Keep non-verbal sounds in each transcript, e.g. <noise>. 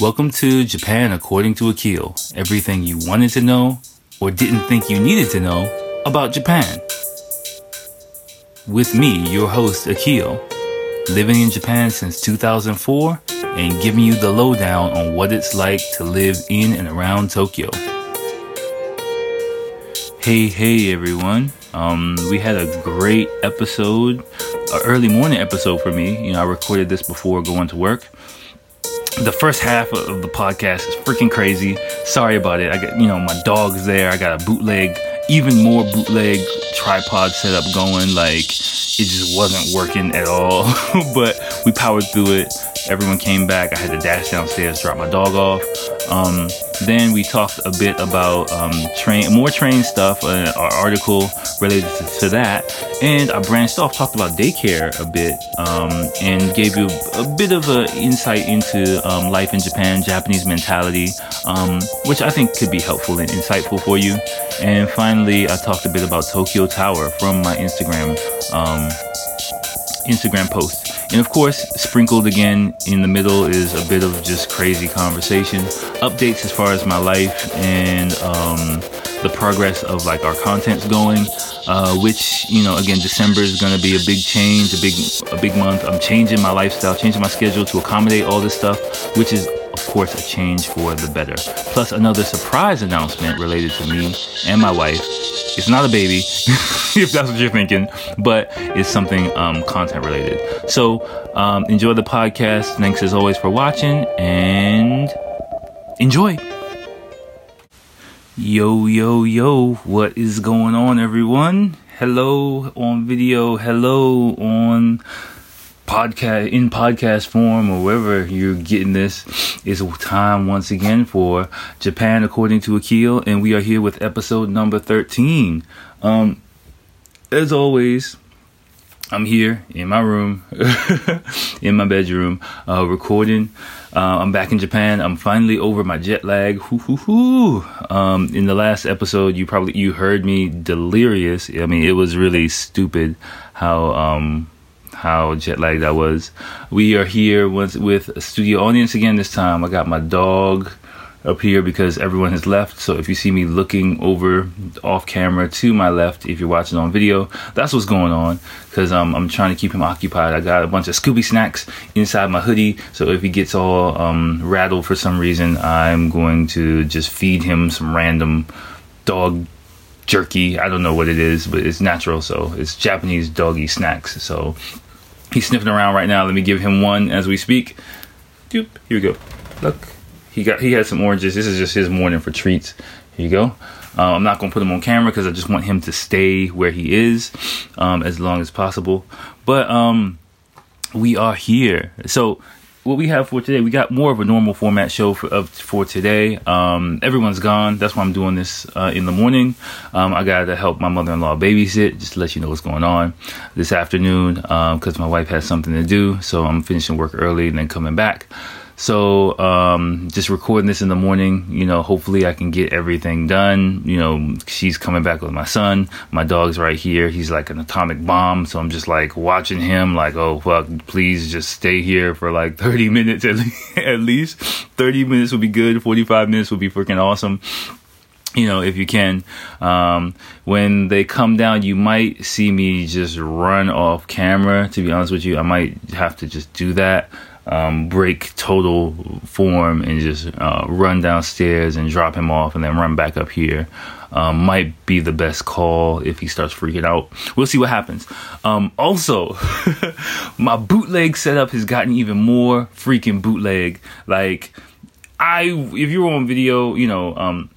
Welcome to Japan According to Akil. Everything you wanted to know or didn't think you needed to know about Japan. With me, your host, Akil, living in Japan since 2004 and giving you the lowdown on what it's like to live in and around Tokyo. Hey, hey, everyone. Um, we had a great episode, an early morning episode for me. You know, I recorded this before going to work the first half of the podcast is freaking crazy. Sorry about it. I got, you know, my dog's there. I got a bootleg, even more bootleg tripod setup going. Like, it just wasn't working at all. <laughs> but we powered through it. Everyone came back. I had to dash downstairs, drop my dog off. Um, then we talked a bit about um, train, more train stuff, uh, our article related to, to, that, and I branched off, talked about daycare a bit, um, and gave you a bit of an insight into um, life in Japan, Japanese mentality, um, which I think could be helpful and insightful for you. And finally, I talked a bit about Tokyo Tower from my Instagram um, Instagram post. And of course, sprinkled again in the middle is a bit of just crazy conversation, updates as far as my life and um, the progress of like our content's going. Uh, which you know, again, December is going to be a big change, a big a big month. I'm changing my lifestyle, changing my schedule to accommodate all this stuff, which is course a change for the better. Plus another surprise announcement related to me and my wife it's not a baby, <laughs> if that's what you're thinking, but it's something um, content related. So um, enjoy the podcast. Thanks as always for watching and enjoy. Yo, yo, yo, what is going on, everyone? Hello on video, hello on podcast in podcast form or wherever you're getting this it's time once again for japan according to akil and we are here with episode number 13 um as always i'm here in my room <laughs> in my bedroom uh recording. Uh, i'm back in japan. I'm finally over my jet lag. Um in the last episode you probably you heard me delirious. I mean it was really stupid how um how jet lagged I was. We are here with a studio audience again this time. I got my dog up here because everyone has left. So if you see me looking over off camera to my left, if you're watching on video, that's what's going on because um, I'm trying to keep him occupied. I got a bunch of Scooby snacks inside my hoodie. So if he gets all um, rattled for some reason, I'm going to just feed him some random dog jerky. I don't know what it is, but it's natural. So it's Japanese doggy snacks. So He's sniffing around right now. Let me give him one as we speak. Doop. Here we go. Look, he got he had some oranges. This is just his morning for treats. Here you go. Uh, I'm not gonna put him on camera because I just want him to stay where he is um, as long as possible. But um, we are here. So what we have for today, we got more of a normal format show for of, for today. Um, everyone's gone. That's why I'm doing this uh, in the morning. Um, I got to help my mother-in-law babysit, just to let you know what's going on this afternoon, because um, my wife has something to do. So I'm finishing work early and then coming back. So um, just recording this in the morning, you know, hopefully I can get everything done. You know, she's coming back with my son. My dog's right here. He's like an atomic bomb. So I'm just like watching him like, oh, fuck, please just stay here for like <laughs> 30 minutes at, least. <laughs> at least. 30 minutes would be good. 45 minutes would be freaking awesome you know, if you can, um, when they come down, you might see me just run off camera. To be honest with you, I might have to just do that um, break total form and just uh, run downstairs and drop him off and then run back up here. Um, might be the best call if he starts freaking out. We'll see what happens. Um, also, <laughs> my bootleg setup has gotten even more freaking bootleg. Like, I, if you were on video, you know, um,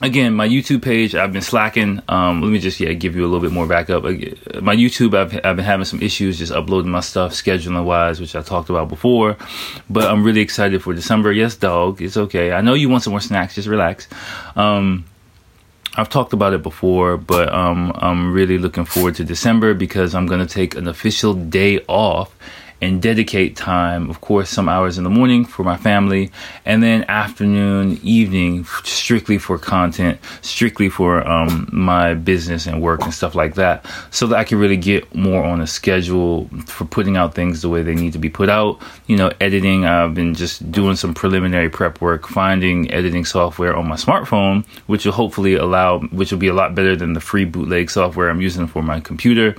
again, my YouTube page, I've been slacking. Um, let me just yeah give you a little bit more backup. My YouTube, I've I've been having some issues just uploading my stuff scheduling wise, which I talked about before. But I'm really excited for December. Yes, dog, it's okay. I know you want some more snacks. Just relax. Um, I've talked about it before, but um, I'm really looking forward to December because I'm going to take an official day off and dedicate time, of course, some hours in the morning for my family, and then afternoon, evening, strictly for content, strictly for um, my business and work and stuff like that, so that I can really get more on a schedule for putting out things the way they need to be put out. You know, editing, I've been just doing some preliminary prep work, finding editing software on my smartphone, which will hopefully allow, which will be a lot better than the free bootleg software I'm using for my computer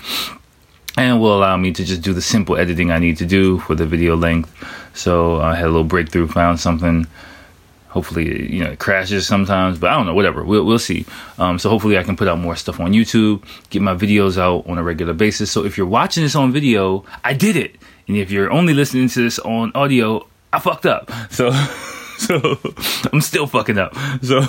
and will allow me to just do the simple editing I need to do for the video length. So I had a little breakthrough, found something. Hopefully, you know, it crashes sometimes, but I don't know, whatever. We'll, we'll see. Um, so hopefully I can put out more stuff on YouTube, get my videos out on a regular basis. So if you're watching this on video, I did it. And if you're only listening to this on audio, I fucked up. So, <laughs> <laughs> so I'm still fucking up. So,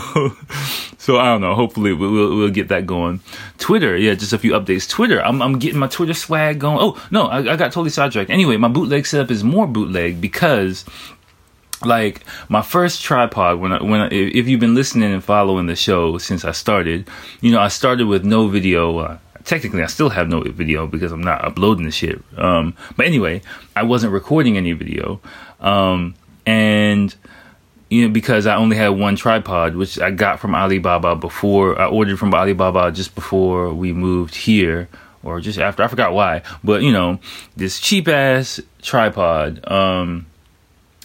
so I don't know. Hopefully we'll, we'll get that going. Twitter, yeah, just a few updates. Twitter, I'm, I'm getting my Twitter swag going. Oh no, I, I got totally sidetracked. Anyway, my bootleg setup is more bootleg because like my first tripod when I, when I, if you've been listening and following the show since I started, you know I started with no video. Uh, technically, I still have no video because I'm not uploading the shit. Um, but anyway, I wasn't recording any video, um, and you know because I only had one tripod, which I got from Alibaba before I ordered from Alibaba just before we moved here. Or just after, I forgot why, but you know, this cheap ass tripod, um,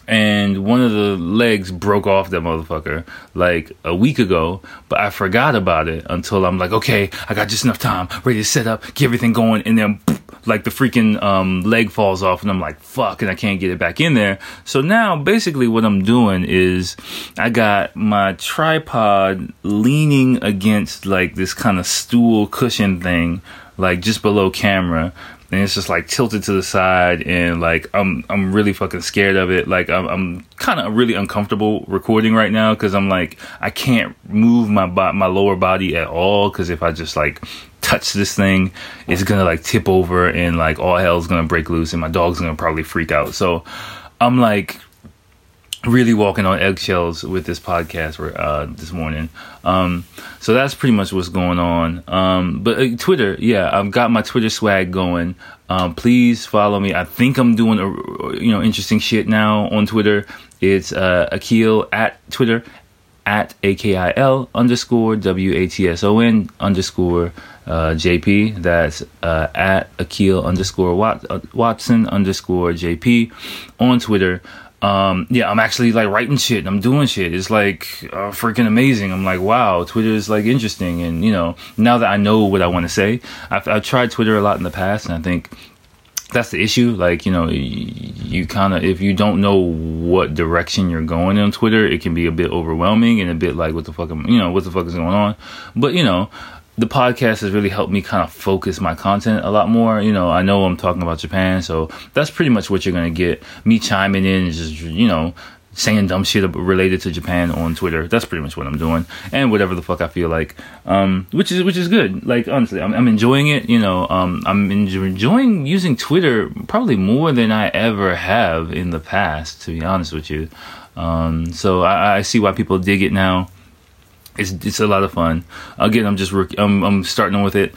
and one of the legs broke off that motherfucker like a week ago, but I forgot about it until I'm like, okay, I got just enough time, ready to set up, get everything going, and then like the freaking um, leg falls off, and I'm like, fuck, and I can't get it back in there. So now, basically, what I'm doing is I got my tripod leaning against like this kind of stool cushion thing, like just below camera and it's just like tilted to the side and like I'm I'm really fucking scared of it. Like I'm, I'm kind of really uncomfortable recording right now because I'm like I can't move my bo- my lower body at all because if I just like touch this thing, it's gonna like tip over and like all hell's gonna break loose and my dog's gonna probably freak out. So I'm like really walking on eggshells with this podcast uh, this morning. Um, so that's pretty much what's going on. Um, but uh, Twitter, yeah, I've got my Twitter swag going. Um, please follow me. I think I'm doing a you know interesting shit now on Twitter. It's uh, Akil at Twitter at A K I L underscore W A T S O N underscore uh, JP. That's uh, at Akil underscore uh, Watson underscore JP on Twitter um, yeah, I'm actually like writing shit. I'm doing shit. It's like uh, freaking amazing. I'm like, wow, Twitter is like interesting. And you know, now that I know what I want to say, I've, I've tried Twitter a lot in the past, and I think that's the issue. Like, you know, you, kind of, if you don't know what direction you're going on Twitter, it can be a bit overwhelming and a bit like, what the fuck, am, you know, what the fuck is going on? But, you know, the podcast has really helped me kind of focus my content a lot more. You know, I know I'm talking about Japan, so that's pretty much what you're gonna get. Me chiming in, and just you know, saying dumb shit related to Japan on Twitter. That's pretty much what I'm doing, and whatever the fuck I feel like, um, which is which is good. Like honestly, I'm, I'm enjoying it. You know, um, I'm enjoying using Twitter probably more than I ever have in the past. To be honest with you, um, so I, I see why people dig it now it's it's a lot of fun. Again, I'm just rookie. I'm I'm starting with it.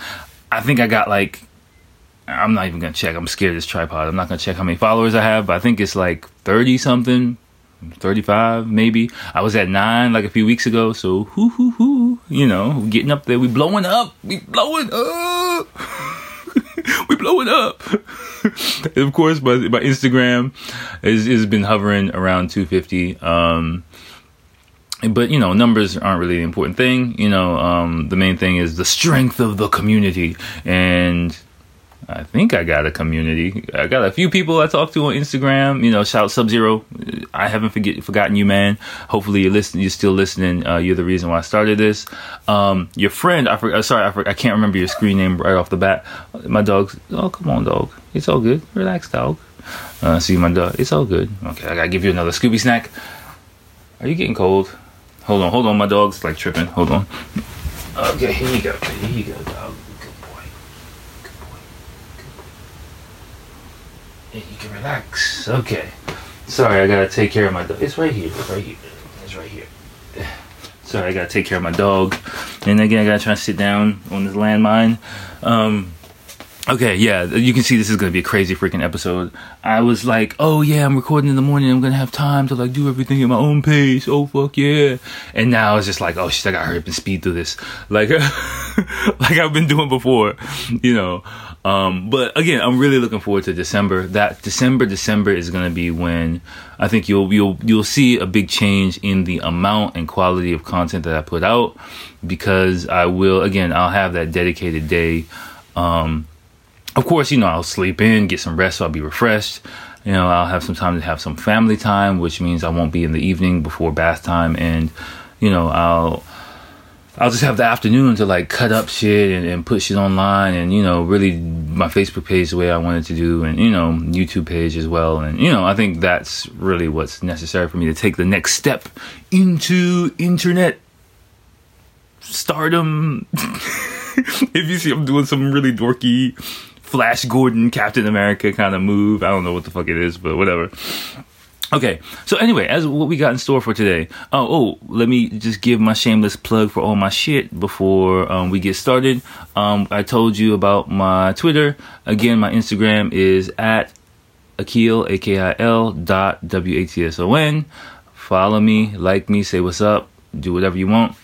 I think I got like I'm not even gonna check. I'm scared of this tripod. I'm not gonna check how many followers I have, but I think it's like thirty something, thirty five maybe. I was at nine like a few weeks ago, so hoo hoo hoo. You know, getting up there. We blowing up. We blowing up. <laughs> we blowing up. <laughs> of course, my my Instagram has has been hovering around two fifty. Um, but you know numbers aren't really the important thing. You know um, the main thing is the strength of the community. And i think i got a community. I got a few people i talk to on instagram. You know shout sub zero i haven't forget, forgotten you man. Hopefully you're listening you're still listening. Uh, you're the reason why i started this. Um, your friend i forgot uh, sorry I, forgot, I can't remember your screen name right off the bat. My dog's oh come on dog. It's all good. Relax dog. Uh, see my dog. It's all good. Okay i gotta give you another scooby snack. Are you getting cold Hold on, hold on. My dog's like tripping. Hold on. Okay, here you go. Here you go, dog. Good boy. Good boy. Good boy. You can relax. Okay. Sorry, I gotta take care of my dog. It's right here. It's right here. It's right here. Sorry, I gotta take care of my dog. And again, I gotta try to sit down on this landmine. Um, Okay, yeah, you can see this is gonna be a crazy freaking episode. I was like, oh yeah, I'm recording in the morning. I'm gonna have time to like do everything at my own pace. Oh fuck yeah! And now it's just like, oh shit, I gotta hurry up and speed through this, <laughs> like, <laughs> like I've been doing before, you know. Um, but again, I'm really looking forward to December. That December, December is gonna be when I think you'll you'll you'll see a big change in the amount and quality of content that I put out because I will again I'll have that dedicated day. Um, of course, you know, I'll sleep in, get some rest, so I'll be refreshed. You know, I'll have some time to have some family time, which means I won't be in the evening before bath time, and you know, I'll I'll just have the afternoon to like cut up shit and, and put shit online, and you know, really my Facebook page the way I wanted to do, and you know, YouTube page as well, and you know, I think that's really what's necessary for me to take the next step into internet stardom. <laughs> if you see I'm doing some really dorky Flash Gordon, Captain America kind of move. I don't know what the fuck it is, but whatever. Okay, so anyway, as what we got in store for today. Oh, oh, let me just give my shameless plug for all my shit before um, we get started. Um, I told you about my Twitter. Again, my Instagram is at Akil, A K I L dot W A T S O N. Follow me, like me, say what's up, do whatever you want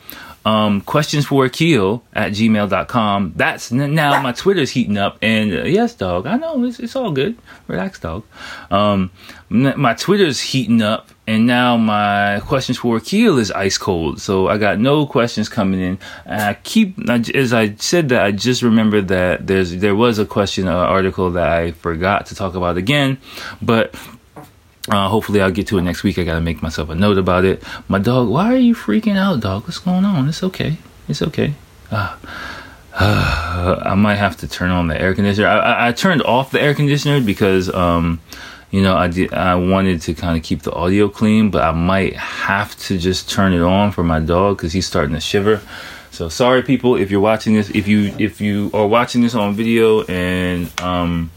um, questions for Akil at gmail.com. That's now my Twitter's heating up. And uh, yes, dog, I know it's, it's all good. Relax, dog. Um, my Twitter's heating up. And now my questions for Akil is ice cold. So I got no questions coming in. And I keep, as I said that, I just remembered that there's, there was a question, uh, article that I forgot to talk about again. But uh, hopefully, I'll get to it next week. I gotta make myself a note about it. My dog, why are you freaking out, dog? What's going on? It's okay. It's okay. Uh, uh, <sighs> I might have to turn on the air conditioner. I, I, I turned off the air conditioner because, um, you know, I did. I wanted to kind of keep the audio clean, but I might have to just turn it on for my dog because he's starting to shiver. So sorry, people, if you're watching this. If you if you are watching this on video and um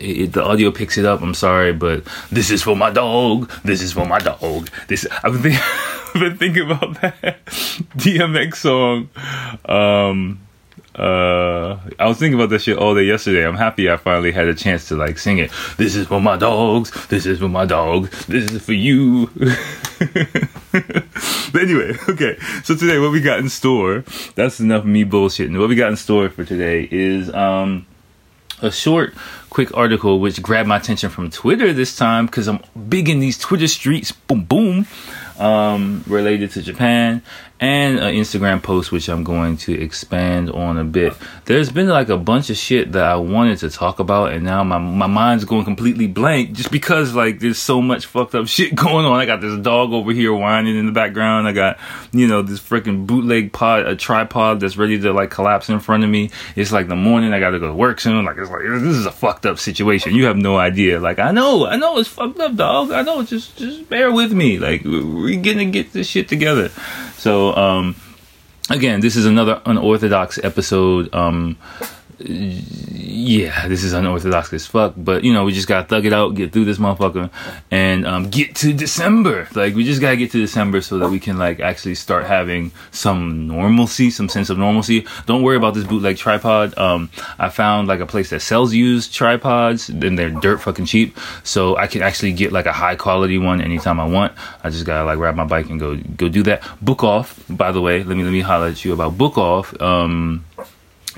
it, the audio picks it up. I'm sorry, but this is for my dog. This is for my dog. This I've been, <laughs> I've been thinking about that <laughs> DMX song. Um, uh, I was thinking about that shit all day yesterday. I'm happy I finally had a chance to like sing it. This is for my dogs. This is for my dog. This is for you. <laughs> but anyway, okay. So today, what we got in store? That's enough me bullshitting. What we got in store for today is um a short, quick article which grabbed my attention from Twitter this time because I'm big in these Twitter streets. Boom, boom um, related to Japan, and an Instagram post which I'm going to expand on a bit. There's been like a bunch of shit that I wanted to talk about, and now my my mind's going completely blank just because like there's so much fucked up shit <laughs> going on. I got this dog over here whining in the background. I got you know this freaking bootleg pod, a tripod that's ready to like collapse in front of me. It's like the morning. I got to go to work soon. Like it's like this is a fucked up situation. You have no idea. Like I know, I know it's fucked up, dog. I know. Just just bear with me. Like we're gonna get this shit together. So um, again, this is another unorthodox episode. Um, yeah, this is unorthodox as fuck, but you know, we just gotta thug it out, get through this motherfucker, and um, get to December. Like, we just gotta get to December so that we can like actually start having some normalcy, some sense of normalcy. Don't worry about this bootleg tripod. Um, I found like a place that sells used tripods, and they're dirt fucking cheap, so I can actually get like a high quality one anytime I want. I just gotta like grab my bike and go go do that. Book off, by the way. Let me let me holler at you about book off. Um,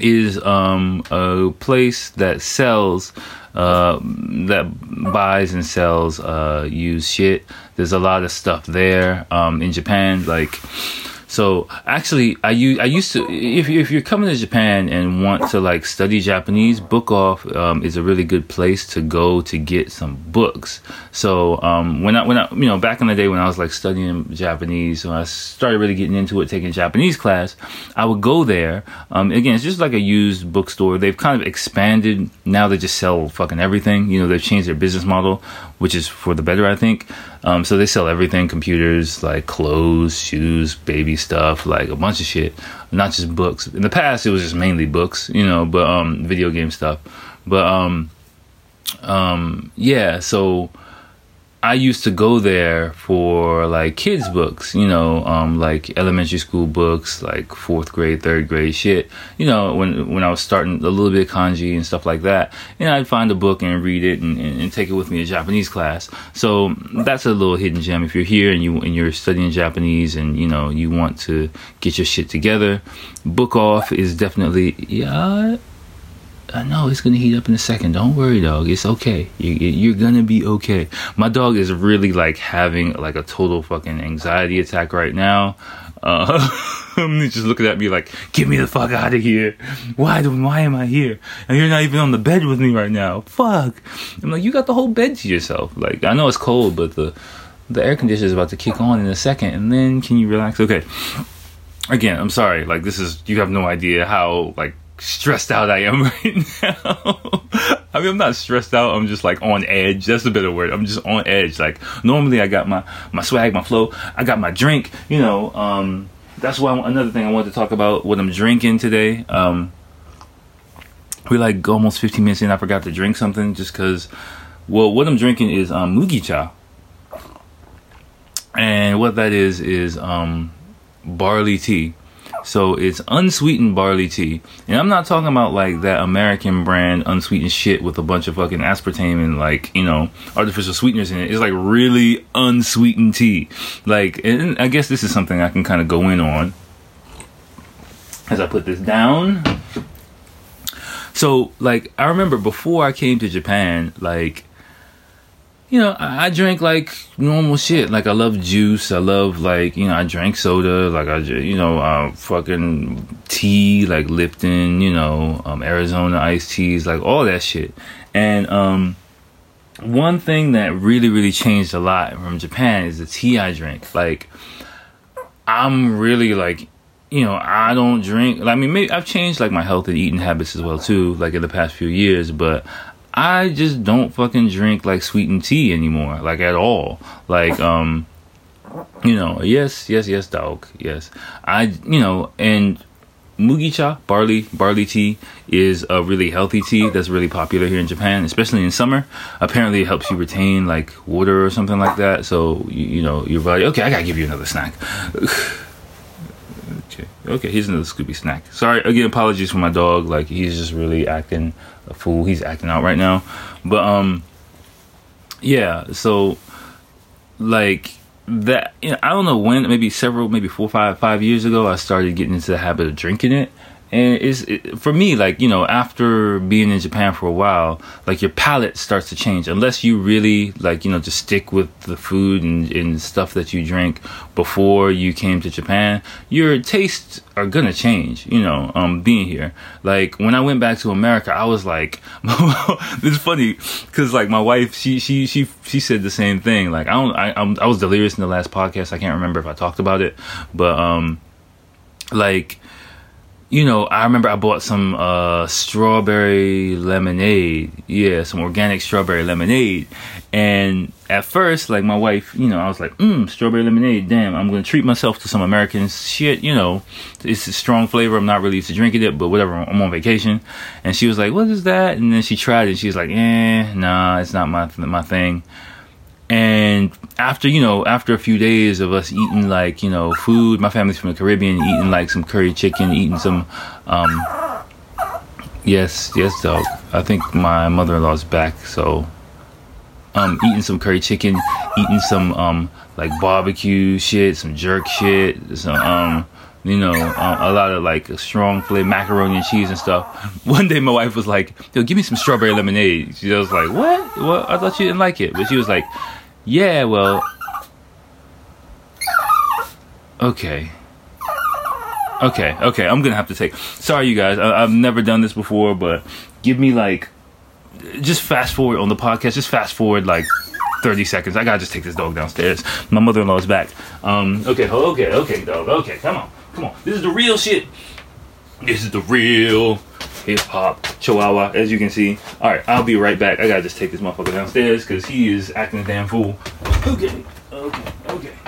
is um, a place that sells uh, that buys and sells uh, used shit. There's a lot of stuff there um, in Japan, like so actually, I use I used to if if you're coming to Japan and want to like study Japanese, Book Off um, is a really good place to go to get some books. So um, when I when I you know back in the day when I was like studying Japanese, when I started really getting into it, taking Japanese class, I would go there. Um, again, it's just like a used bookstore. They've kind of expanded. Now they just sell fucking everything. You know, they've changed their business model, which is for the better, I think. Um, so they sell everything: computers, like clothes, shoes, baby stuff, like a bunch of shit. Not just books. In the past, it was just mainly books, you know, but um, video game stuff. But um, um, yeah. So I used to go there for like kids books, you know, um, like elementary school books, like fourth grade, third grade shit. You know, when when I was starting a little bit of kanji and stuff like that, know, I'd find a book and read it and, and, and take it with me to Japanese class. So that's a little hidden gem. If you're here and you and you're studying Japanese and you know you want to get your shit together, book off is definitely yeah I know it's gonna heat up in a second. Don't worry, dog. It's okay. You, are gonna be okay. My dog is really like having like a total fucking anxiety attack right now. Uh, <laughs> he's just looking at me like, "Get me the fuck out of here! Why? Why am I here? And you're not even on the bed with me right now. Fuck!" I'm like, "You got the whole bed to yourself. Like, I know it's cold, but the the air conditioner is about to kick on in a second, and then can you relax? Okay." Again, I'm sorry. Like, this is you have no idea how like stressed out I am <laughs> right now. I mean, I'm not stressed out. I'm just like on edge. That's a better word. I'm just on edge. Like normally, I got my my swag, my flow. I got my drink. You know, um, that's why another thing I wanted to talk about what I'm drinking today. Um, we're like almost 15 minutes in. I forgot to drink something just because. Well, what I'm drinking is um, mugicha, and what that is is um, barley tea. So it's unsweetened barley tea. And I'm not talking about like that American brand unsweetened shit with a bunch of fucking aspartame and like, you know, artificial sweeteners in it. It's like really unsweetened tea. Like, and I guess this is something I can kind of go in on as I put this down. So, like, I remember before I came to Japan, like, you know, I, I drink like normal shit. Like I love juice. I love like you know, I drank soda. Like I, you know, uh, fucking tea, like Lipton. You know, um, Arizona iced teas, like all that shit. And um, one thing that really, really changed a lot from Japan is the tea I drink. Like I'm really like you know, I don't drink. I mean, maybe I've changed like my health and eating habits as well too, like in the past few years. But I just don't fucking drink like sweetened tea anymore, like at all. Like, um, you know, yes, yes, yes, dog, yes. I, you know, and mugicha, barley, barley tea is a really healthy tea that's really popular here in Japan, especially in summer. Apparently, it helps you retain like water or something like that. So you, you know your body. Okay, I gotta give you another snack. <sighs> okay, okay, here's another Scooby snack. Sorry again, apologies for my dog. Like he's just really acting a fool. He's acting out right now. But um yeah, so like that you know, I don't know when, maybe several, maybe four, five, five years ago, I started getting into the habit of drinking it, and it's it, for me like you know after being in Japan for a while like your palate starts to change. Unless you really like you know just stick with the food and, and stuff that you drink before you came to Japan your tastes are gonna change you know um being here. Like when I went back to America I was like <laughs> it's funny because like my wife she she she she said the same thing. Like I don't I I'm, I was delirious in the last podcast. I can't remember if I talked about it. But um like you know, I remember I bought some uh, strawberry lemonade. Yeah, some organic strawberry lemonade. And at first, like my wife, you know, I was like, mmm, strawberry lemonade. Damn, I'm going to treat myself to some American shit. You know, it's a strong flavor. I'm not really used to drinking it, but whatever. I'm on vacation. And she was like, what is that? And then she tried it. She was like, eh, nah, it's not my, my thing and after you know after a few days of us eating like you know food my family's from the caribbean eating like some curry chicken eating some um yes yes dog i think my mother-in-law's back so um eating some curry chicken eating some um like barbecue shit some jerk shit some um you know, um, a lot of like strong flavor macaroni and cheese and stuff. <laughs> One day my wife was like, "Yo, give me some strawberry lemonade." She was like, "What? Well, I thought you didn't like it," but she was like, yeah, well. Okay. Okay, okay, I'm gonna have to take. Sorry, you guys. I, have never done this before, but give me like. Just fast forward on the podcast. Just fast forward like 30 seconds. I gotta just take this dog downstairs. My mother in law's back. Um, okay, okay, okay, dog. Okay, come on. Come on. This is the real shit. This is the real hip hop chihuahua, as you can see. Alright, I'll be right back. I gotta just take this motherfucker downstairs because he is acting a damn fool. Okay, okay, okay.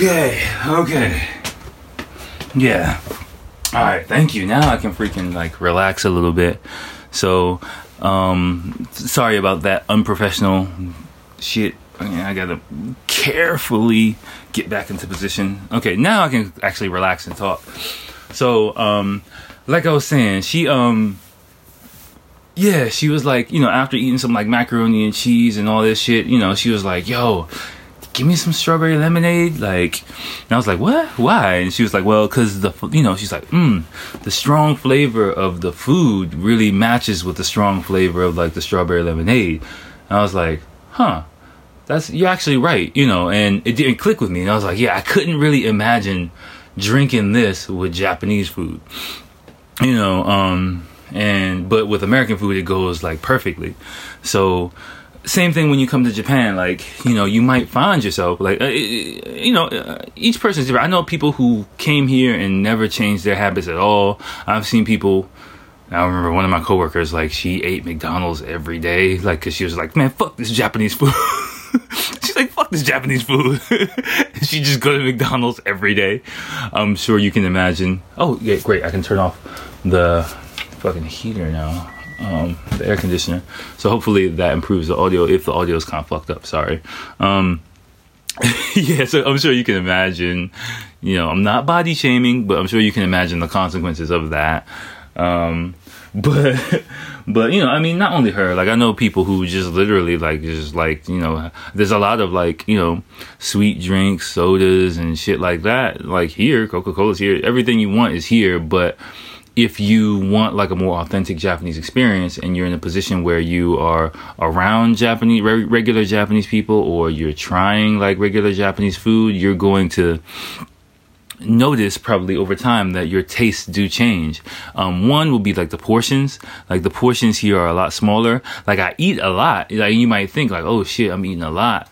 Okay, okay. Yeah. All right, thank you. Now I can freaking like relax a little bit. So, um sorry about that unprofessional shit. I gotta carefully get back into position. Okay, now I can actually relax and talk. So, um, like I was saying, she, um, yeah, she was like, you know, after eating some like macaroni and cheese and all this shit, you know, she was like, yo, give me some strawberry lemonade. Like, and I was like, what? Why? And she was like, well, cause the, you know, she's like, mm, the strong flavor of the food really matches with the strong flavor of like the strawberry lemonade. And I was like, huh, that's, you're actually right, you know, and it didn't click with me. And I was like, yeah, I couldn't really imagine drinking this with Japanese food, you know, um, and but with American food it goes like perfectly. So same thing when you come to Japan, like you know, you might find yourself like uh, you know, uh, each person's different. I know people who came here and never changed their habits at all. I've seen people. I remember one of my coworkers, like she ate McDonald's every day, like because she was like, "Man, fuck this Japanese food." <laughs> She's like, "Fuck this Japanese food." <laughs> she just go to McDonald's every day. I'm sure you can imagine. Oh, yeah, great! I can turn off the fucking heater now. Um, the air conditioner. So hopefully that improves the audio. If the audio is kind of fucked up, sorry. Um, <laughs> yeah, so I'm sure you can imagine. You know, I'm not body shaming, but I'm sure you can imagine the consequences of that. Um, <laughs> but but you know i mean not only her like i know people who just literally like just like you know there's a lot of like you know sweet drinks sodas and shit like that like here coca-cola's here everything you want is here but if you want like a more authentic Japanese experience and you're in a position where you are around Japanese regular Japanese people or you're trying like regular Japanese food, you're going to notice probably over time that your tastes do change. Um, one will be like the portions. Like the portions here are a lot smaller. Like I eat a lot. Like you might think like, oh shit, I'm eating a lot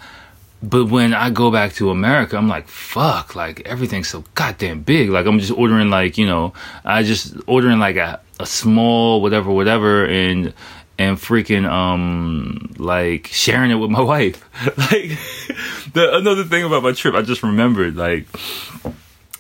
but when I go back to America, I'm like, fuck, like everything's so goddamn big. Like I'm just ordering like, you know, I just ordering like a, a small whatever, whatever and and freaking um like sharing it with my <laughs> wife. like the another thing about my trip, I just remembered, like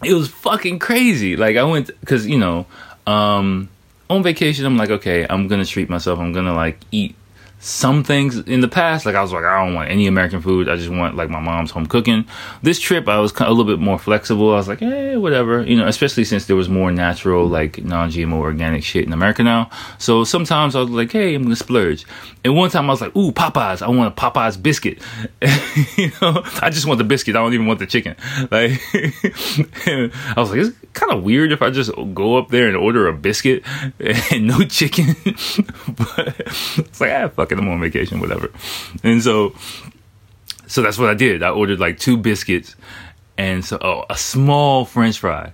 it was fucking crazy. Like I went cause, you know, um on vacation I'm like, okay, I'm gonna treat myself, I'm gonna like eat some things in the past, like I was like, I don't want any American food. I just want like my mom's home cooking. This trip, I was a little bit more flexible. I was like, eh, whatever, you know, especially since there was more natural, like non GMO organic shit in America now. So sometimes I was like, hey, I'm gonna splurge. And one time I was like, ooh, Popeyes, I want a Popeyes biscuit. <laughs> you know, I just want the biscuit. I don't even want the chicken. Like, <laughs> I was like, it's kind of weird if I just go up there and order a biscuit <laughs> and no chicken. but it's like, ah, fuck it, I'm on vacation, whatever. And so, so that's what I did. I ordered like two biscuits and so oh, a small French fry,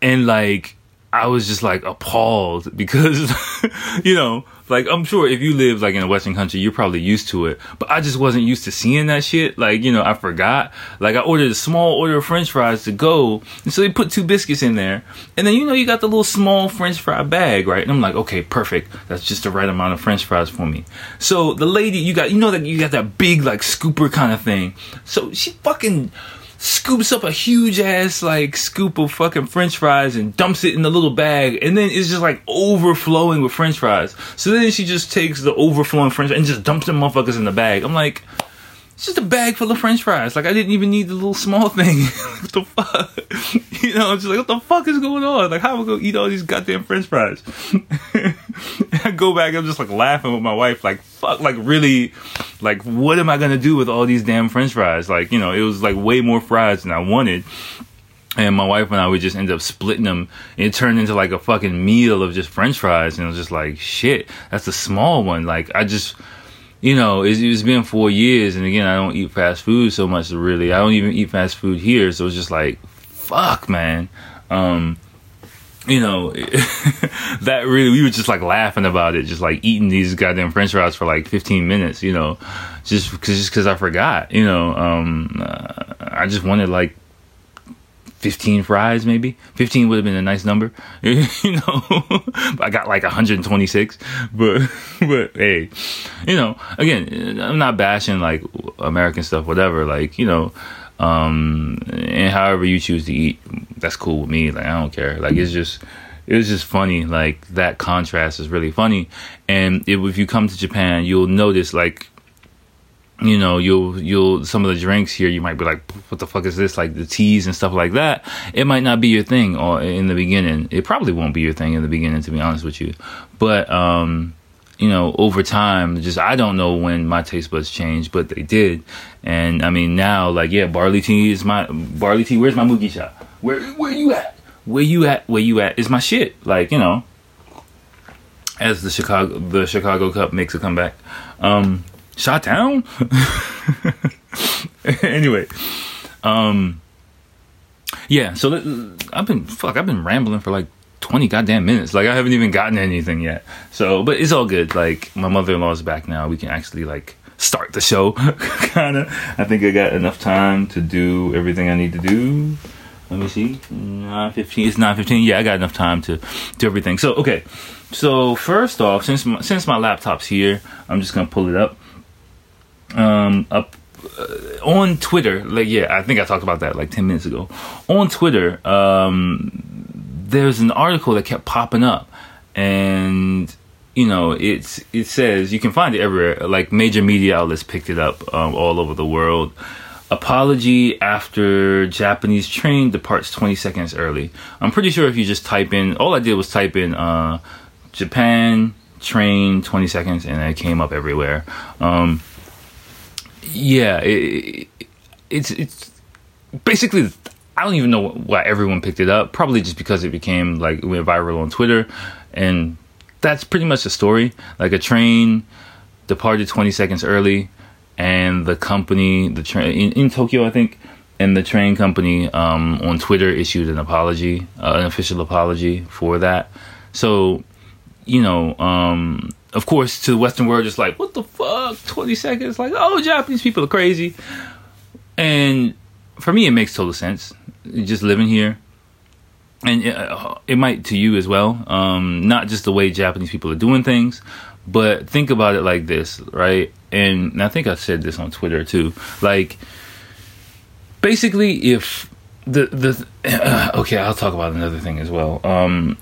and like I was just like appalled <laughs> because, you know, like I'm sure if you live like in a Western country, you're probably used to it. But I just wasn't used to seeing that shit. Like, you know, I forgot. Like I ordered a small order of French fries to go. And so they put two biscuits in there. And then you know you got the little small French fry bag, right? And I'm like, okay, perfect. That's just the right amount of French fries for me. So the lady, you got you know that you got that big like scooper kind of thing. So she fucking scoops up a huge ass like scoop of fucking french fries and dumps it in the little bag and then it's just like overflowing with french fries. So then she just takes the overflowing french and just dumps them motherfuckers in the bag. I'm like, it's just a bag full of french fries. Like I didn't even need the little small thing. <laughs> what the fuck? <laughs> You know, I'm just like, what the fuck is going on? Like how am I gonna eat all these goddamn french fries? <laughs> <laughs> I go back, I'm just like laughing with my wife, like, fuck, like really, like, what am I gonna do with all these damn french fries? Like, you know, it was like way more fries than I wanted. And my wife and I would just end up splitting them. It turned into like a fucking meal of just french fries. And I was just like, shit, that's a small one. Like, I just, you know, it's, it's been four years, and again, I don't eat fast food so much. Really, I don't even eat fast food here, so it's just like, fuck, man. Um, you know, <laughs> that really, we were just like laughing about it, just like eating these goddamn French fries for like 15 minutes, you know, just because just because I forgot, you know, um, uh, I just wanted like 15 fries maybe? 15 would have been a nice number <laughs> you know? I got like 126 but <laughs> but hey you know again i'm not bashing like american stuff whatever like you know Um, and however you choose to eat, that's cool with me. Like I don't care. Like it's just it was just funny. Like that contrast is really funny. And if you come to Japan, you'll notice like you know you'll you'll some of the drinks here you might be like what the fuck is this like the teas and stuff like that it might not be your thing or in the beginning it probably won't be your thing in the beginning to be honest with you but um you know over time just i don't know when my taste buds changed but they did and i mean now like yeah barley tea is my barley tea where's my mugicha where where you at where you at where you at is my shit like you know as the chicago the chicago cup makes a comeback um shot down. <laughs> anyway, um, yeah. So I've been fuck. I've been rambling for like twenty goddamn minutes. Like I haven't even gotten anything yet. So, but it's all good. Like my mother in law is back now. We can actually like start the show. <laughs> kind of. I think I got enough time to do everything I need to do. Let me see. Nine fifteen. It's nine fifteen. Yeah, I got enough time to do everything. So okay. So first off, since my, since my laptop's here, I'm just gonna pull it up um, up uh, on Twitter. Like, yeah, I think I talked about that like ten minutes ago. On Twitter, um, there's an article that kept popping up, and you know, it's it says you can find it everywhere. Like major media outlets picked it up um, all over the world. Apology after Japanese train departs 20 seconds early. I'm pretty sure if you just type in, all I did was type in uh, Japan train 20 seconds, and it came up everywhere. Um, yeah, it, it's it's basically I don't even know why everyone picked it up. Probably just because it became like it went viral on Twitter, and that's pretty much the story. Like a train departed 20 seconds early, and the company, the train in, in Tokyo, I think, and the train company um, on Twitter issued an apology, uh, an official apology for that. So, you know, um, of course, to the Western world, it's like, what the fuck? 20 seconds? Like, oh, Japanese people are crazy. And for me, it makes total sense. Just living here. And it, uh, it might to you as well. Um, not just the way Japanese people are doing things, but think about it like this, right? And I think I said this on Twitter too. Like, basically, if the the uh, okay, I'll talk about another thing as well. Um,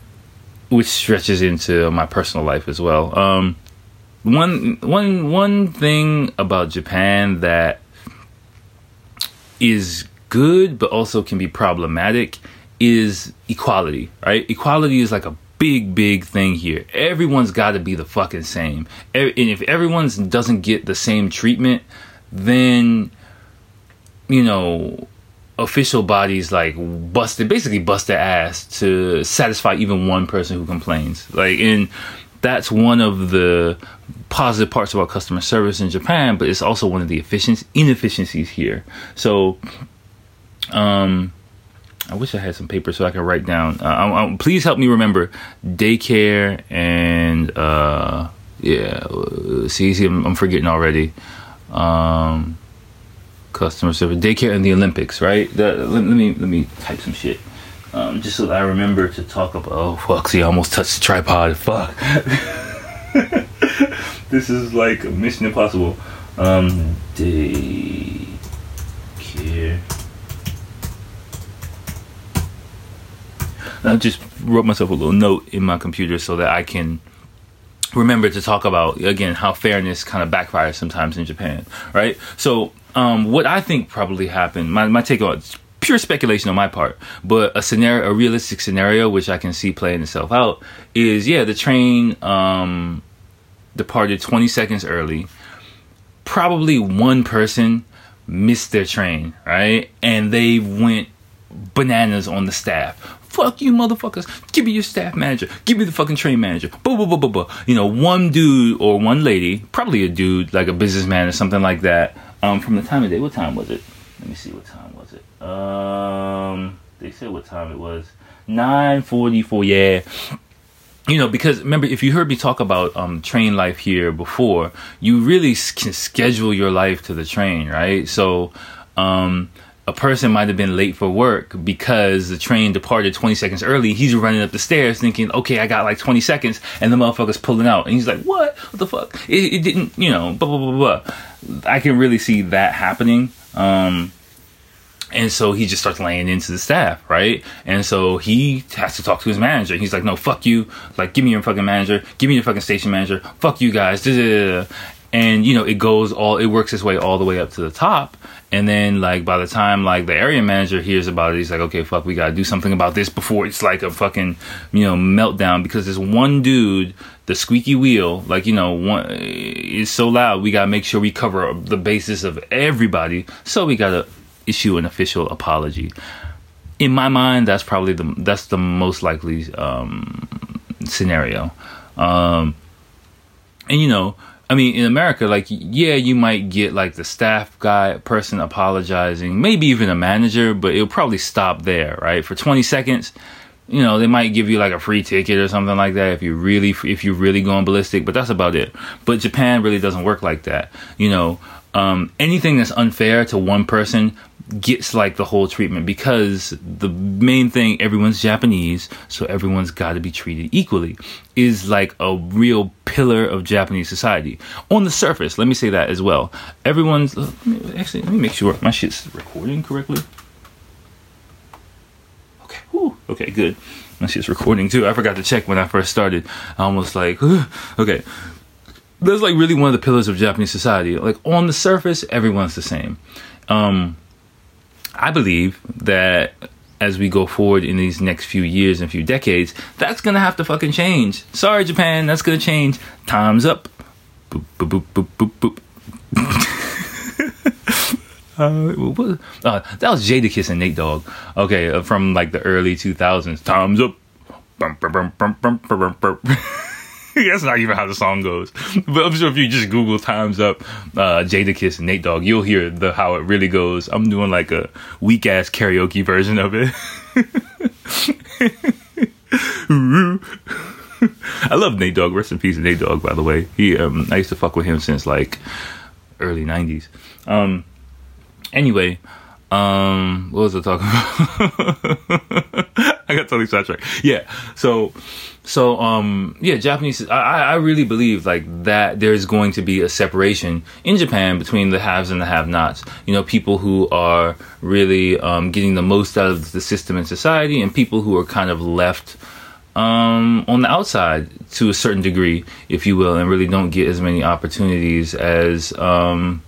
which stretches into my personal life as well. Um, one one one thing about Japan that is good but also can be problematic is equality, right? Equality is like a big big thing here. Everyone's got to be the fucking same. And if everyone doesn't get the same treatment, then you know official bodies like busted basically bust their ass to satisfy even one person who complains like and that's one of the positive parts about customer service in Japan but it's also one of the efficiency inefficiencies here so um I wish I had some paper so I could write down. Uh, I, I, please help me remember daycare and uh, yeah. See, see, I'm, I'm forgetting already. Um, customer service, daycare, and the Olympics. Right? let, let, me let me type some shit. Um, just so I remember to talk about. Oh fuck! See, I almost touched the tripod. Fuck. <laughs> this is like Mission Impossible. Um, daycare. I just wrote myself a little note in my computer so that I can remember to talk about again how fairness kind of backfires sometimes in Japan, right? So um, what I think probably happened, my, my take on it's pure speculation on my part, but a scenario, a realistic scenario, which I can see playing itself out, is yeah, the train um, departed 20 seconds early. Probably one person missed their train, right? And they went bananas on the staff. Fuck you, motherfuckers. Give me your staff manager. Give me the fucking train manager. Blah, blah, blah, blah, blah. You know, one dude or one lady, probably a dude, like a businessman or something like that, um, from the time of day. What time was it? Let me see. What time was it? Um, they said what time it was. Nine forty-four. Yeah. You know, because remember, if you heard me talk about um, train life here before, you really can schedule your life to the train, right? So, um, a person might have been late for work because the train departed 20 seconds early. He's running up the stairs thinking, okay, I got like 20 seconds, and the motherfucker's pulling out. And he's like, what? What the fuck? It, it didn't, you know, blah, blah, blah, blah. I can really see that happening. Um, And so he just starts laying into the staff, right? And so he has to talk to his manager. He's like, no, fuck you. Like, give me your fucking manager. Give me your fucking station manager. Fuck you guys. And, you know, it goes all, it works its way all the way up to the top. And then, like, by the time, like, the area manager hears about it, he's like, okay, fuck, we gotta do something about this before it's like a fucking, you know, meltdown because this one dude, the squeaky wheel, like, you know, one is so loud, we gotta make sure we cover the basis of everybody. So we gotta issue an official apology. In my mind, that's probably the that's the most likely um, scenario. Um, and you know, I mean, in America, like, yeah, you might get like the staff guy person apologizing, maybe even a manager, but it'll probably stop there, right? For 20 seconds, you know, they might give you like a free ticket or something like that if you really, if you're really going ballistic, but that's about it. But Japan really doesn't work like that. You know, um, anything that's unfair to one person gets like the whole treatment because the main thing everyone's Japanese, so everyone's got to be treated equally is like a real pillar of Japanese society. On the surface, let me say that as well. Everyone's actually let me make sure my shit's recording correctly. Okay, Whew. okay, good. My shit's recording too. I forgot to check when I first started. I almost like <sighs> okay. That's like really one of the pillars of Japanese society. Like on the surface, everyone's the same. Um, I believe that as we go forward in these next few years and few decades, that's gonna have to fucking change. Sorry, Japan, that's gonna change. Time's up. Boop, boop, boop, boop, boop, boop. <laughs> uh, uh, that was Jadakiss and Nate Dogg. Okay, uh, from like the early 2000s. Time's up. <laughs> <laughs> That's not even how the song goes. But I'm sure if you just Google "Times Up," uh, Jadakiss and Nate Dogg, you'll hear the how it really goes. I'm doing like a weak ass karaoke version of it. <laughs> I love Nate Dogg. Rest in peace, Nate Dogg. By the way, he um, I used to fuck with him since like early '90s. Um, anyway, um, what was I talking <laughs> about? I got totally sidetracked. Yeah, so so um yeah japanese i i really believe like that there's going to be a separation in japan between the haves and the have nots you know people who are really um getting the most out of the system and society and people who are kind of left um on the outside to a certain degree if you will and really don't get as many opportunities as um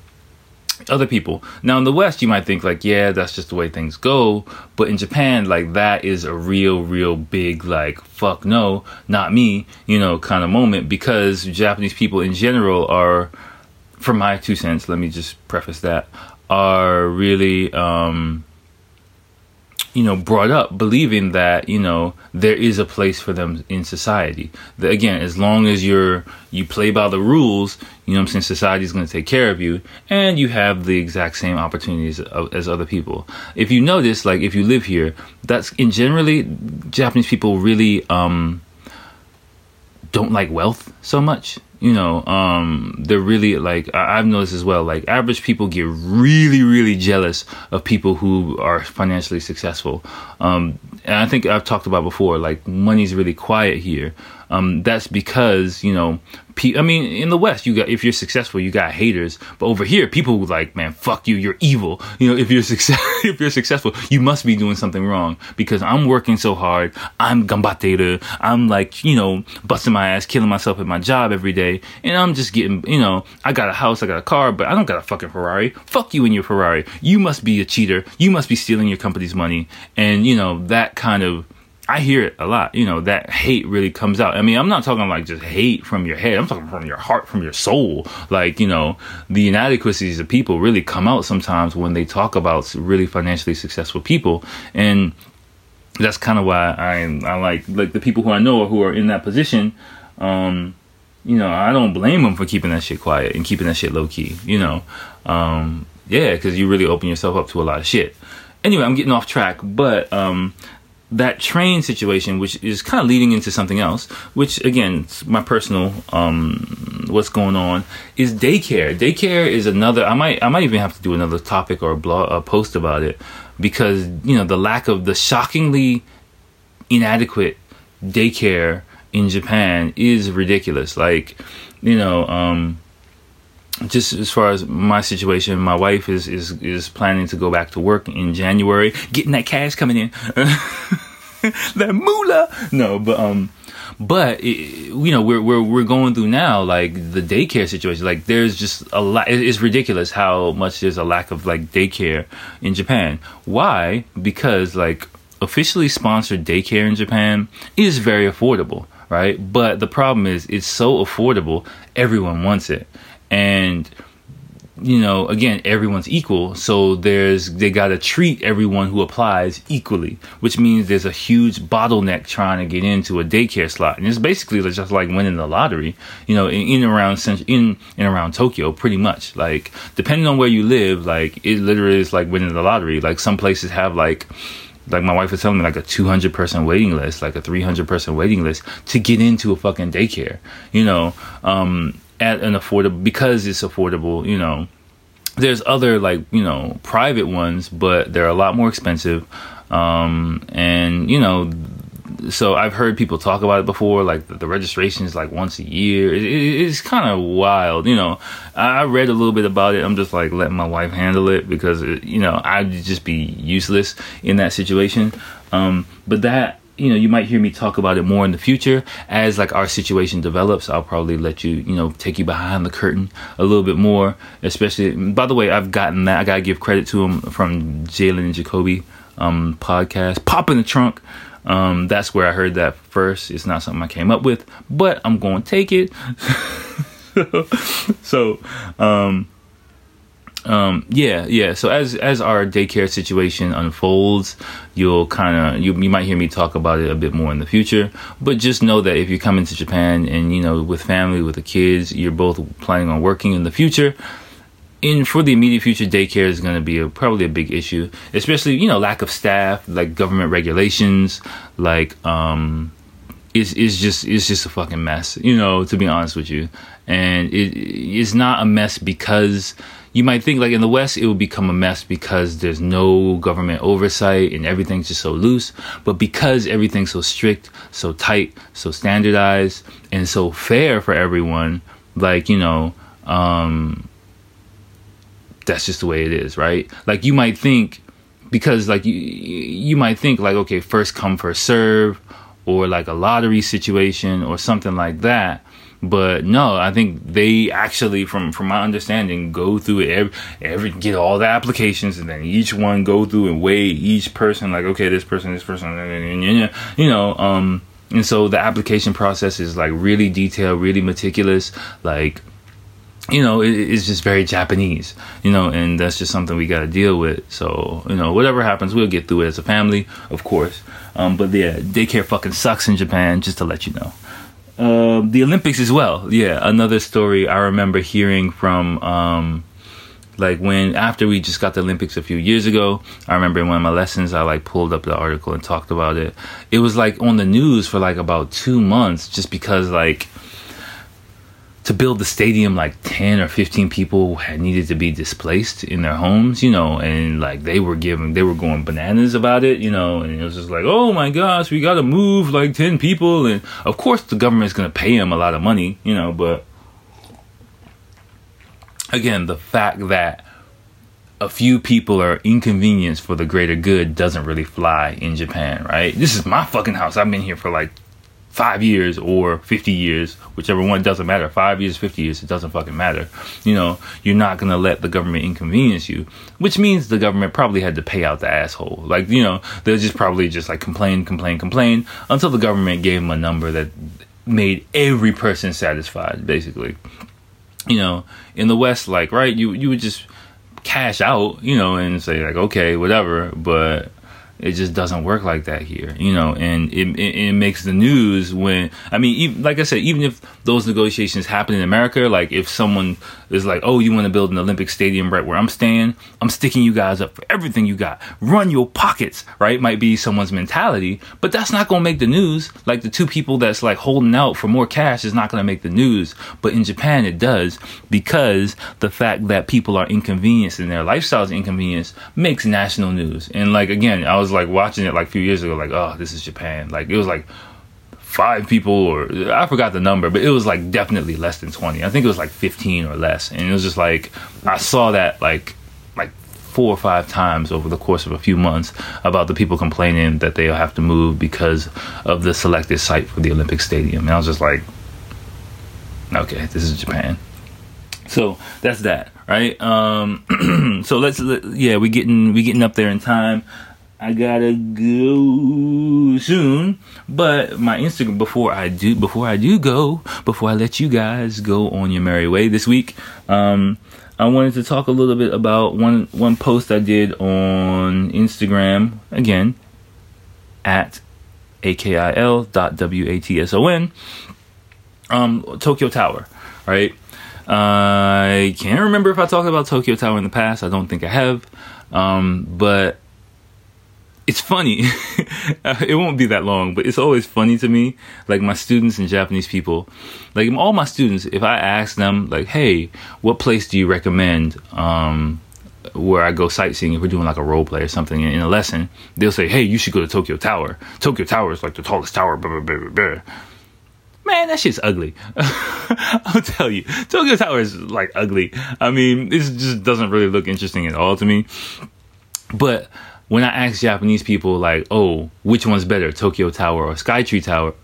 other people. Now in the West, you might think like, yeah, that's just the way things go. But in Japan, like that is a real, real big like, fuck no, not me, you know, kind of moment because Japanese people in general are, from my two cents, let me just preface that, are really, um, you know brought up believing that you know there is a place for them in society. That again as long as you're you play by the rules you know i'm saying society is going to take care of you and you have the exact same opportunities as other people. If you notice like if you live here that's in generally japanese people really um don't like wealth so much you know um they're really like I- have noticed as well like average people get really really jealous of people who are financially successful. Um and i think i've talked about before like money's really quiet here um that's because you know I mean, in the West, you got if you're successful, you got haters. But over here, people like, man, fuck you, you're evil. You know, if you're success, <laughs> if you're successful, you must be doing something wrong because I'm working so hard. I'm gambateru. I'm like, you know, busting my ass, killing myself at my job every day, and I'm just getting, you know, I got a house, I got a car, but I don't got a fucking Ferrari. Fuck you and your Ferrari. You must be a cheater. You must be stealing your company's money, and you know that kind of I hear it a lot. You know, that hate really comes out. I mean, I'm not talking like just hate from your head. I'm talking from your heart, from your soul. Like, you know, the inadequacies of people really come out sometimes when they talk about really financially successful people. And that's kind of why I I like like the people who I know who are in that position. Um, you know, I don't blame them for keeping that shit quiet and keeping that shit low key. You know, um, yeah, because you really open yourself up to a lot of shit. Anyway, I'm getting off track, but um, that train situation, which is kind of leading into something else, which again, my personal um, what's going on is daycare. Daycare is another. I might I might even have to do another topic or a blog a post about it because you know the lack of the shockingly inadequate daycare in Japan is ridiculous. Like you know. Um, just as far as my situation, my wife is is is planning to go back to work in January, getting that cash coming in, <laughs> <laughs> that moolah. No, but um, but it, you know we're we're we're going through now like the daycare situation. Like there's just a lot. It's ridiculous how much there's a lack of like daycare in Japan. Why? Because like officially sponsored daycare in Japan is very affordable, right? But the problem is it's so affordable, everyone wants it and you know again everyone's equal. So there's they got to treat everyone who applies equally which means there's a huge bottleneck trying to get into a daycare slot. And it's basically just like winning the lottery you know in, in around in in around tokyo pretty much. Like depending on where you live like it literally is like winning the lottery. Like some places have like like my wife was telling me like a 200 person waiting list like a 300 person waiting list to get into a fucking daycare you know? Um at an affordable because it's affordable you know there's other like you know private ones but they're a lot more expensive um and you know so I've heard people talk about it before, like the, registration is like once a year. It, it, it's kind of wild, you know. I, I read a little bit about it. I'm just like letting my wife handle it because it, you know I'd just be useless in that situation. Um, but that you know you might hear me talk about it more in the future. As like our situation develops i'll probably let you you know take you behind the curtain a little bit more especially by the way i've gotten that. I gotta give credit to him from jalen and jacoby um, podcast pop in the trunk. Um, that's where i heard that first. It's not something i came up with but i'm gonna take it. <laughs> So um, um, yeah, yeah. So as as our daycare situation unfolds, you'll kind of you you might hear me talk about it a bit more in the future. But just know that if you come into Japan and you know with family with the kids, you're both planning on working in the future. In for the immediate future, daycare is going to be a, probably a big issue, especially you know lack of staff, like government regulations, like um, is is just it's just a fucking mess. You know, to be honest with you, and it is not a mess because you might think like in the West it will become a mess because there's no government oversight and everything's just so loose. But because everything's so strict, so tight, so standardized, and so fair for everyone, like, you know, um, that's just the way it is, right? Like you might think because like you you might think like okay, first come first serve or like a lottery situation or something like that but no, I think they actually, from from my understanding, go through every, every get all the applications, and then each one go through and weigh each person. Like, okay, this person, this person, you know. Um, and so the application process is like really detailed, really meticulous. Like, you know, it, it's just very Japanese, you know, and that's just something we got to deal with. So, you know, whatever happens, we'll get through it as a family, of course. Um, but yeah, daycare fucking sucks in Japan, just to let you know. Uh, the Olympics as well. Yeah, another story I remember hearing from um, like when after we just got the Olympics a few years ago. I remember in one of my lessons I like pulled up the article and talked about it. It was like on the news for like about two months just because like to build the stadium like 10 or 15 people had needed to be displaced in their homes you know and like they were giving they were going bananas about it you know and it was just like oh my gosh we gotta move like 10 people and of course the government's gonna pay them a lot of money you know but again the fact that a few people are inconvenienced for the greater good doesn't really fly in Japan, right? This is my fucking house. I've been here for like five years or 50 years, whichever one doesn't matter. Five years, 50 years, it doesn't fucking matter. You know, you're not to let the government inconvenience you, which means the government probably had to pay out the asshole. Like, you know, they'll just probably just like complain, complain, complain until the government gave them a number that made every person satisfied, basically. You know, in the West, like, right, you, you would just cash out, you know, and say like, okay, whatever, but it just doesn't work like that here, you know, and it, it, it makes the news when, I mean, even, like I said, even if those negotiations happen in America, like if someone is like, oh, you want to build an Olympic stadium right where I'm staying, I'm sticking you guys up for everything you got. Run your pockets, right? Might be someone's mentality, but that's not going to make the news. Like the two people that's like holding out for more cash is not going to make the news. But in Japan, it does because the fact that people are inconvenienced and their lifestyles inconvenienced makes national news. And like, again, I was like watching it like a few years ago, like, oh, this is Japan. Like it was like five people or I forgot the number, but it was like definitely less than 20. I think it was like 15 or less. And it was just like I saw that like like four or five times over the course of a few months about the people complaining that they'll have to move because of the selected site for the Olympic Stadium. And I was just like okay, this is Japan. So that's that, right? Um <clears throat> so let's yeah, we getting we getting up there in time. I gotta go soon. But my Instagram before I do before I do go, before I let you guys go on your merry way this week, um, I wanted to talk a little bit about one one post I did on Instagram again at akil.watson um Tokyo Tower, right? Uh, I can't remember if I talked about Tokyo Tower in the past. I don't think I have. Um, but it's funny. <laughs> it won't be that long, but it's always funny to me. Like my students and Japanese people, like all my students, if I ask them, like, "Hey, what place do you recommend?" Um, where I go sightseeing, if we're doing like a role play or something in, a lesson, they'll say, "Hey, you should go to Tokyo Tower. Tokyo Tower is like the tallest tower." Blah, blah, blah, blah. Man, that shit's ugly. <laughs> I'll tell you, Tokyo Tower is like ugly. I mean, it just doesn't really look interesting at all to me. But when I ask Japanese people like, "Oh, which one's better, Tokyo Tower or Skytree Tower?"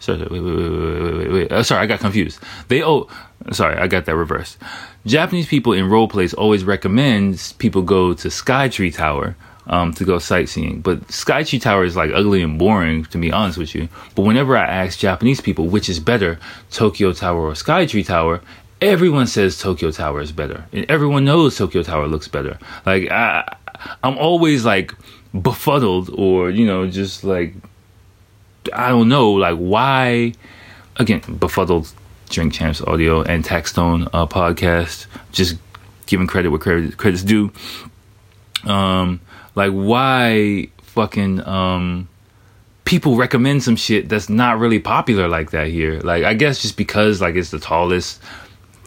Sorry, wait, wait, wait, wait, wait. Oh, sorry, I got confused. They oh, sorry, I got that reversed. Japanese people in role plays always recommend people go to Skytree Tower um, to go sightseeing. But Skytree Tower is like ugly and boring, to be honest with you. But whenever I ask Japanese people which is better, Tokyo Tower or Skytree Tower, everyone says Tokyo Tower is better, and everyone knows Tokyo Tower looks better. Like I, I'm always like befuddled or, you know, just like, I don't know, like why, again, befuddled Drink Champs Audio and Taxstone uh, podcast, just giving credit where credit, credit's due. Um, like why fucking, um, people recommend some shit that's not really popular like that here. Like, I guess just because like it's the tallest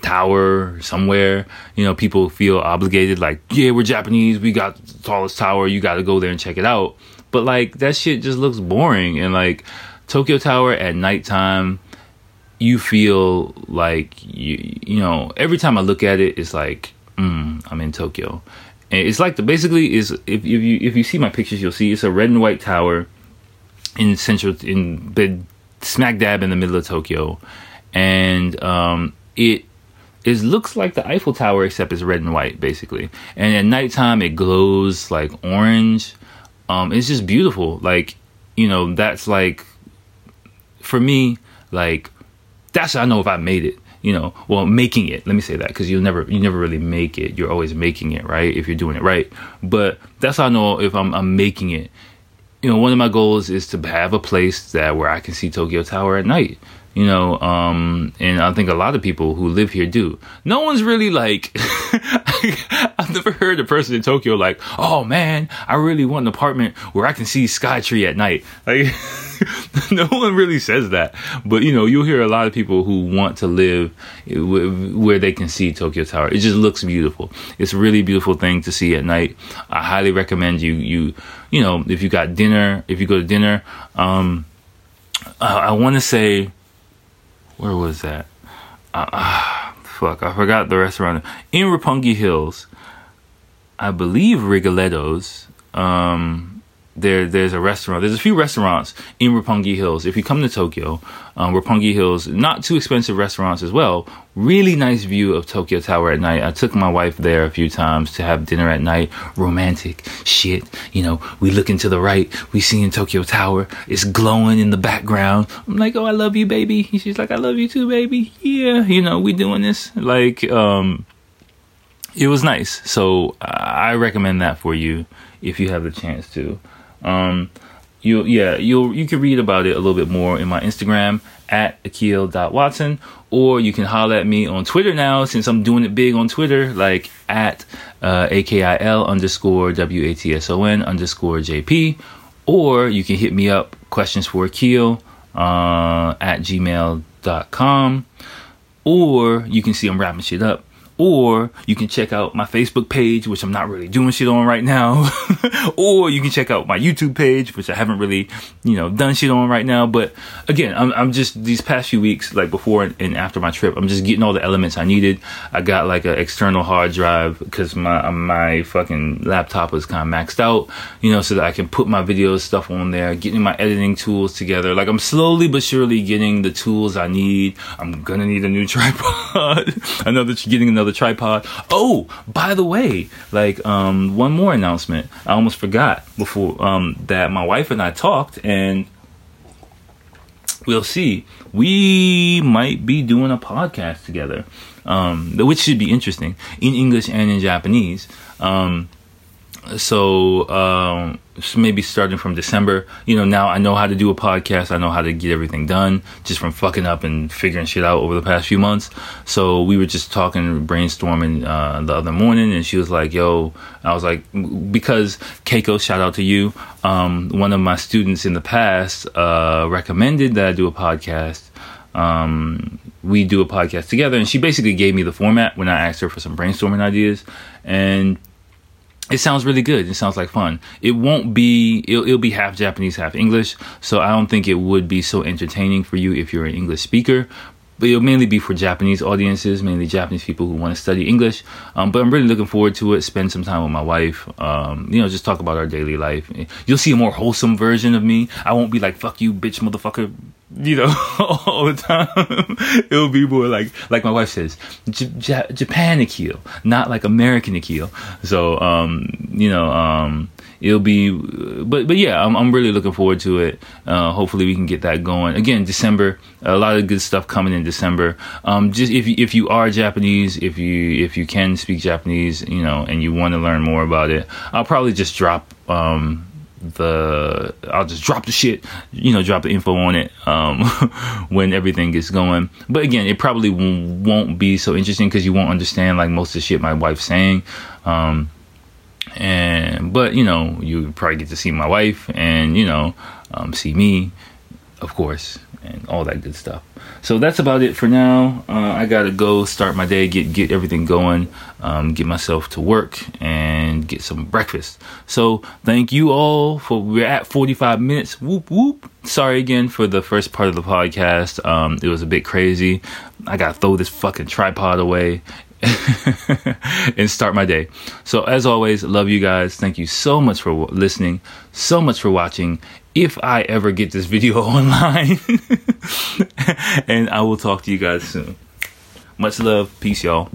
tower somewhere, you know, people feel obligated, like, yeah, we're Japanese, we got the tallest tower, you got to go there and check it out. But like that shit just looks boring, and like Tokyo Tower at nighttime, you feel like you you know every time I look at it, it's like mm, I'm in Tokyo. And it's like the basically is if, if you if you see my pictures, you'll see it's a red and white tower in central in smack dab in the middle of Tokyo, and um, it it looks like the Eiffel Tower except it's red and white basically. And at nighttime it glows like orange. Um, it's just beautiful. Like you know, that's like for me, like that's how I know if I made it. You know, well, making it. Let me say that because you never, you never really make it. You're always making it, right? If you're doing it right. But that's how I know if I'm, I'm making it. You know, one of my goals is to have a place that where I can see Tokyo Tower at night you know um, and i think a lot of people who live here do. No one's really like <laughs> i've never heard a person in tokyo like oh man i really want an apartment where i can see skytree at night. Like <laughs> no one really says that. But you know you'll hear a lot of people who want to live where they can see tokyo tower. It just looks beautiful. It's a really beautiful thing to see at night. I highly recommend you you you know if you got dinner if you go to dinner um, I, I want to say where was that? Uh, uh, fuck, I forgot the restaurant in Roppongi Hills. I believe Rigoletto's. Um, there there's a restaurant. There's a few restaurants in Roppongi Hills. If you come to Tokyo, um, Roppongi Hills, not too expensive restaurants as well. Really nice view of Tokyo Tower at night. I took my wife there a few times to have dinner at night. Romantic shit. You know, we look into the right, we see in Tokyo Tower. It's glowing in the background. I'm like, oh, I love you, baby. She's like, I love you too, baby. Yeah, you know, we doing this. Like, um, it was nice. So I recommend that for you if you have the chance to. Um, you yeah you you can read about it a little bit more in my Instagram at akil.watson or you can holler at me on Twitter now since I'm doing it big on Twitter like at uh, akil underscore watson underscore jp or you can hit me up questions for Akil uh, at gmail.com or you can see I'm wrapping shit up or you can check out my Facebook page, which I'm not really doing shit on right now, <laughs> or you can check out my YouTube page, which I haven't really, you know, done shit on right now. But again, I'm, I'm just these past few weeks, like before and after my trip, I'm just getting all the elements I needed. I got like an external hard drive because my my fucking laptop was kind of maxed out, you know, so that I can put my video stuff on there, getting my editing tools together. Like I'm slowly but surely getting the tools I need. I'm gonna need a new <laughs> tripod, another getting another tripod. Oh, by the way, like um, one more announcement. I almost forgot before um, that my wife and I talked, and we'll see. We might be doing a podcast together, um, which should be interesting in English and in Japanese. Um, so um, maybe starting from December, you know, now I know how to do a podcast. I know how to get everything done just from fucking up and figuring shit out over the past few months. So we were just talking, brainstorming uh, the other morning, and she was like, "Yo," I was like, because Keiko, shout out to you. Um, one of my students in the past uh, recommended that I do a podcast. Um, we do a podcast together, and she basically gave me the format when I asked her for some brainstorming ideas, and it sounds really good. It sounds like fun. It won't be, it'll, it'll, be half Japanese, half English. So I don't think it would be so entertaining for you if you're an English speaker. But it'll mainly be for Japanese audiences, mainly Japanese people who want to study English. Um, but I'm really looking forward to it. Spend some time with my wife. Um, you know, just talk about our daily life. You'll see a more wholesome version of me. I won't be like, fuck you, bitch, motherfucker, <laughs> you know, <laughs> all the time. <laughs> It'll be more like, like my wife says, J- J- Japan Akil, not like American Akil. So, um, you know, um, it'll be, but, but yeah, I'm, I'm really looking forward to it. Uh, hopefully we can get that going. Again, December, a lot of good stuff coming in December. Um, just if, if you are Japanese, if you, if you can speak Japanese, you know, and you want to learn more about it, I'll probably just drop, um, the I'll just drop the shit, you know, drop the info on it um, <laughs> when everything gets going. But again, it probably won't be so interesting because you won't understand like most of the shit my wife's saying. Um, and but you know, you probably get to see my wife and you know, um, see me, of course, and all that good stuff. So that's about it for now. Uh, I gotta go start my day, get get everything going, um, get myself to work, and get some breakfast. So thank you all for we're at 45 minutes. Whoop whoop. Sorry again for the first part of the podcast. Um, it was a bit crazy. I gotta throw this fucking tripod away <laughs> and start my day. So, as always, love you guys. Thank you so much for listening, so much for watching. If I ever get this <laughs> video online, <laughs> and I will talk to you guys soon. Much love. Peace, y'all.